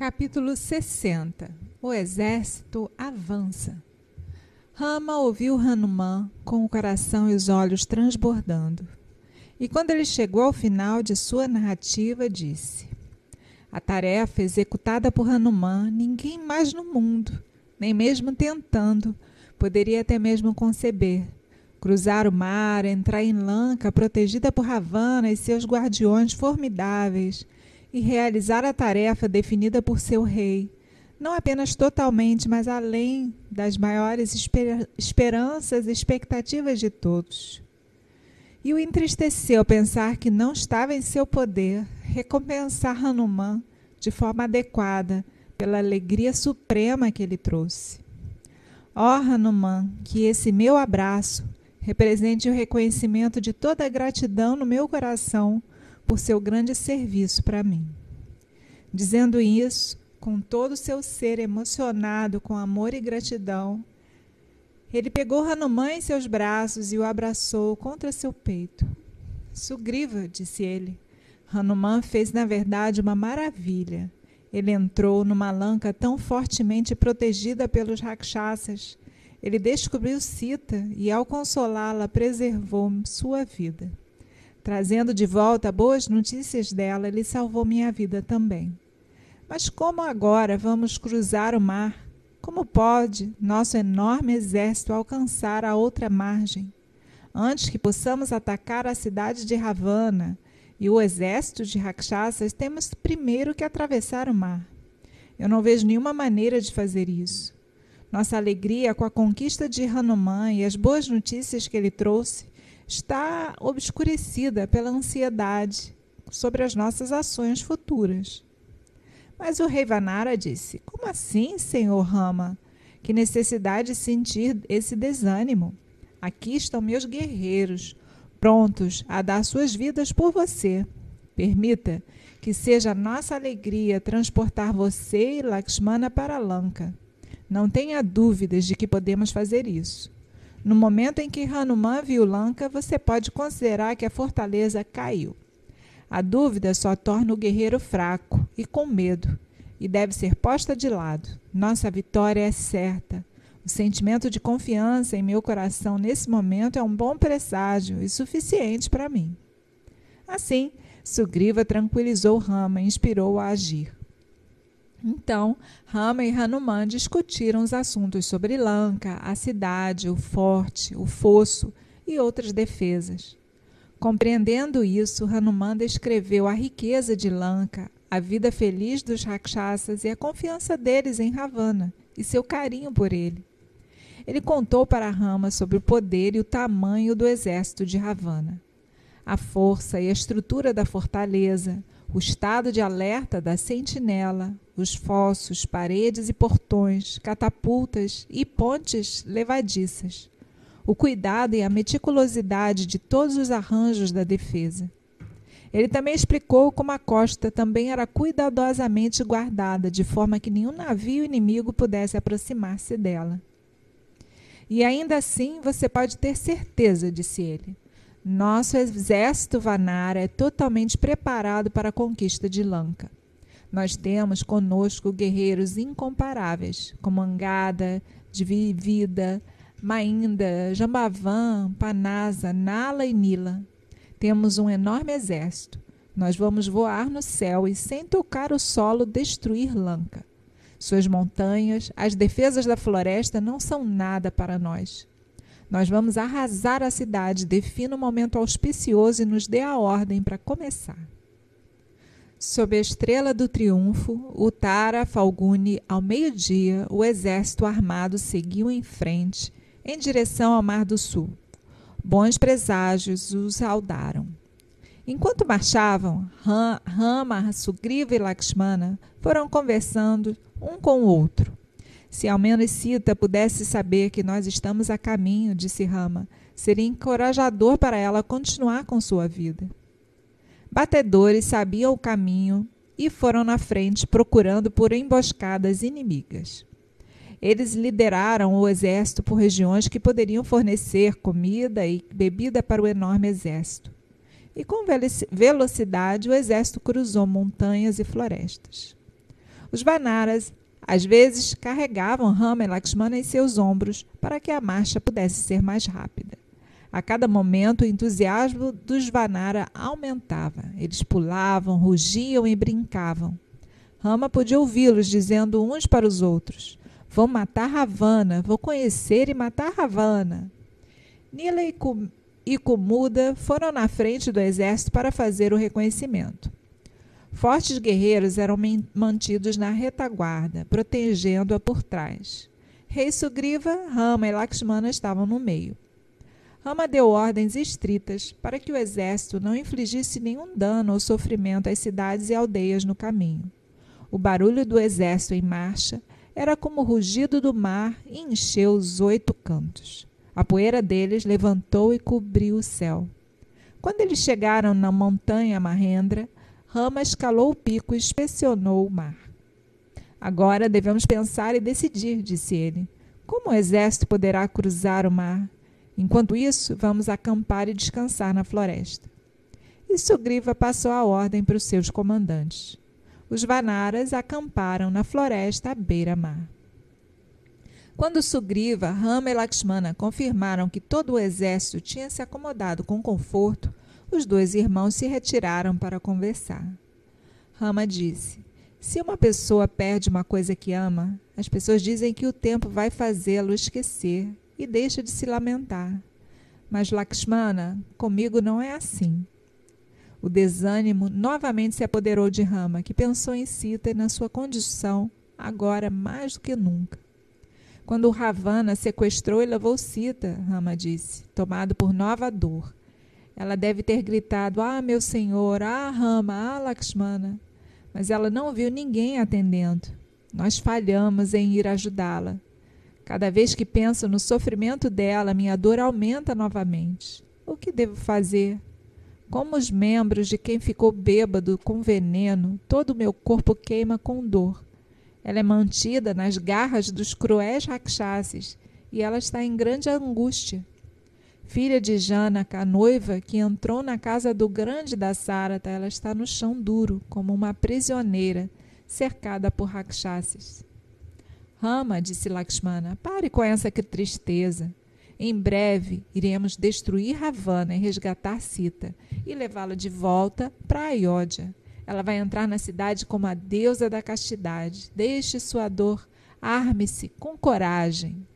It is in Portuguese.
Capítulo 60 O exército avança. Rama ouviu Hanuman com o coração e os olhos transbordando. E quando ele chegou ao final de sua narrativa, disse: A tarefa executada por Hanuman, ninguém mais no mundo, nem mesmo tentando, poderia até mesmo conceber. Cruzar o mar, entrar em Lanka, protegida por Ravana e seus guardiões formidáveis e realizar a tarefa definida por seu rei, não apenas totalmente, mas além das maiores esper esperanças e expectativas de todos. E o entristeceu pensar que não estava em seu poder recompensar Hanuman de forma adequada pela alegria suprema que ele trouxe. Ó oh, Hanuman, que esse meu abraço represente o reconhecimento de toda a gratidão no meu coração por seu grande serviço para mim. Dizendo isso, com todo o seu ser emocionado com amor e gratidão, ele pegou Hanuman em seus braços e o abraçou contra seu peito. Sugriva, disse ele. Hanuman fez, na verdade, uma maravilha. Ele entrou numa lanca tão fortemente protegida pelos rakshasas. Ele descobriu Sita e, ao consolá-la, preservou sua vida. Trazendo de volta boas notícias dela, ele salvou minha vida também. Mas como agora vamos cruzar o mar? Como pode nosso enorme exército alcançar a outra margem? Antes que possamos atacar a cidade de Ravana e o exército de Rakshasas, temos primeiro que atravessar o mar. Eu não vejo nenhuma maneira de fazer isso. Nossa alegria com a conquista de Hanuman e as boas notícias que ele trouxe está obscurecida pela ansiedade sobre as nossas ações futuras. Mas o rei Vanara disse: Como assim, senhor Rama? Que necessidade de sentir esse desânimo? Aqui estão meus guerreiros, prontos a dar suas vidas por você. Permita que seja nossa alegria transportar você e Lakshmana para Lanka. Não tenha dúvidas de que podemos fazer isso. No momento em que Hanuman viu Lanka, você pode considerar que a fortaleza caiu. A dúvida só torna o guerreiro fraco e com medo, e deve ser posta de lado. Nossa vitória é certa. O sentimento de confiança em meu coração nesse momento é um bom presságio e suficiente para mim. Assim, Sugriva tranquilizou Rama e inspirou-o a agir. Então, Rama e Hanuman discutiram os assuntos sobre Lanka, a cidade, o forte, o fosso e outras defesas. Compreendendo isso, Hanuman descreveu a riqueza de Lanka, a vida feliz dos rakshasas e a confiança deles em Ravana e seu carinho por ele. Ele contou para Rama sobre o poder e o tamanho do exército de Ravana, a força e a estrutura da fortaleza, o estado de alerta da sentinela, os fossos, paredes e portões, catapultas e pontes levadiças, o cuidado e a meticulosidade de todos os arranjos da defesa. Ele também explicou como a costa também era cuidadosamente guardada, de forma que nenhum navio inimigo pudesse aproximar-se dela. E ainda assim você pode ter certeza, disse ele, nosso exército Vanara é totalmente preparado para a conquista de Lanka. Nós temos conosco guerreiros incomparáveis, como Angada, Divida, Mainda, Jambavan, Panasa, Nala e Nila. Temos um enorme exército. Nós vamos voar no céu e, sem tocar o solo, destruir Lanka. Suas montanhas, as defesas da floresta não são nada para nós. Nós vamos arrasar a cidade, defina o um momento auspicioso e nos dê a ordem para começar. Sob a estrela do triunfo, o Tara Falguni, ao meio-dia, o exército armado seguiu em frente, em direção ao Mar do Sul. Bons preságios os saudaram. Enquanto marchavam, Rama, Sugriva e Lakshmana foram conversando um com o outro. Se ao menos Sita pudesse saber que nós estamos a caminho, disse Rama, seria encorajador para ela continuar com sua vida. Batedores sabiam o caminho e foram na frente procurando por emboscadas inimigas. Eles lideraram o exército por regiões que poderiam fornecer comida e bebida para o enorme exército. E com velocidade o exército cruzou montanhas e florestas. Os Vanaras às vezes carregavam Rama e Lakshmana em seus ombros para que a marcha pudesse ser mais rápida. A cada momento, o entusiasmo dos Vanara aumentava. Eles pulavam, rugiam e brincavam. Rama podia ouvi-los dizendo uns para os outros: Vou matar Ravana, vou conhecer e matar Ravana. Nila e Kumuda foram na frente do exército para fazer o reconhecimento. Fortes guerreiros eram mantidos na retaguarda, protegendo-a por trás. Rei Sugriva, Rama e Lakshmana estavam no meio. Rama deu ordens estritas para que o exército não infligisse nenhum dano ou sofrimento às cidades e aldeias no caminho. O barulho do exército em marcha era como o rugido do mar e encheu os oito cantos. A poeira deles levantou e cobriu o céu. Quando eles chegaram na montanha Mahendra, Rama escalou o pico e inspecionou o mar. Agora devemos pensar e decidir, disse ele. Como o exército poderá cruzar o mar? Enquanto isso, vamos acampar e descansar na floresta. E Sugriva passou a ordem para os seus comandantes. Os Vanaras acamparam na floresta à beira-mar. Quando Sugriva, Rama e Lakshmana confirmaram que todo o exército tinha se acomodado com conforto, os dois irmãos se retiraram para conversar. Rama disse: Se uma pessoa perde uma coisa que ama, as pessoas dizem que o tempo vai fazê-lo esquecer e deixa de se lamentar. Mas Lakshmana, comigo não é assim. O desânimo novamente se apoderou de Rama, que pensou em Sita e na sua condição, agora mais do que nunca. Quando Ravana sequestrou e levou Sita, Rama disse, tomado por nova dor, ela deve ter gritado: Ah, meu senhor, ah, Rama, ah, Lakshmana. Mas ela não viu ninguém atendendo. Nós falhamos em ir ajudá-la. Cada vez que penso no sofrimento dela, minha dor aumenta novamente. O que devo fazer? Como os membros de quem ficou bêbado com veneno, todo o meu corpo queima com dor. Ela é mantida nas garras dos cruéis rakshasas e ela está em grande angústia filha de Janaka, a noiva que entrou na casa do grande da Sarata, ela está no chão duro, como uma prisioneira, cercada por rakshasas. Rama, disse Lakshmana, pare com essa tristeza. Em breve iremos destruir Ravana e resgatar Sita e levá-la de volta para Ayodhya. Ela vai entrar na cidade como a deusa da castidade. Deixe sua dor, arme-se com coragem.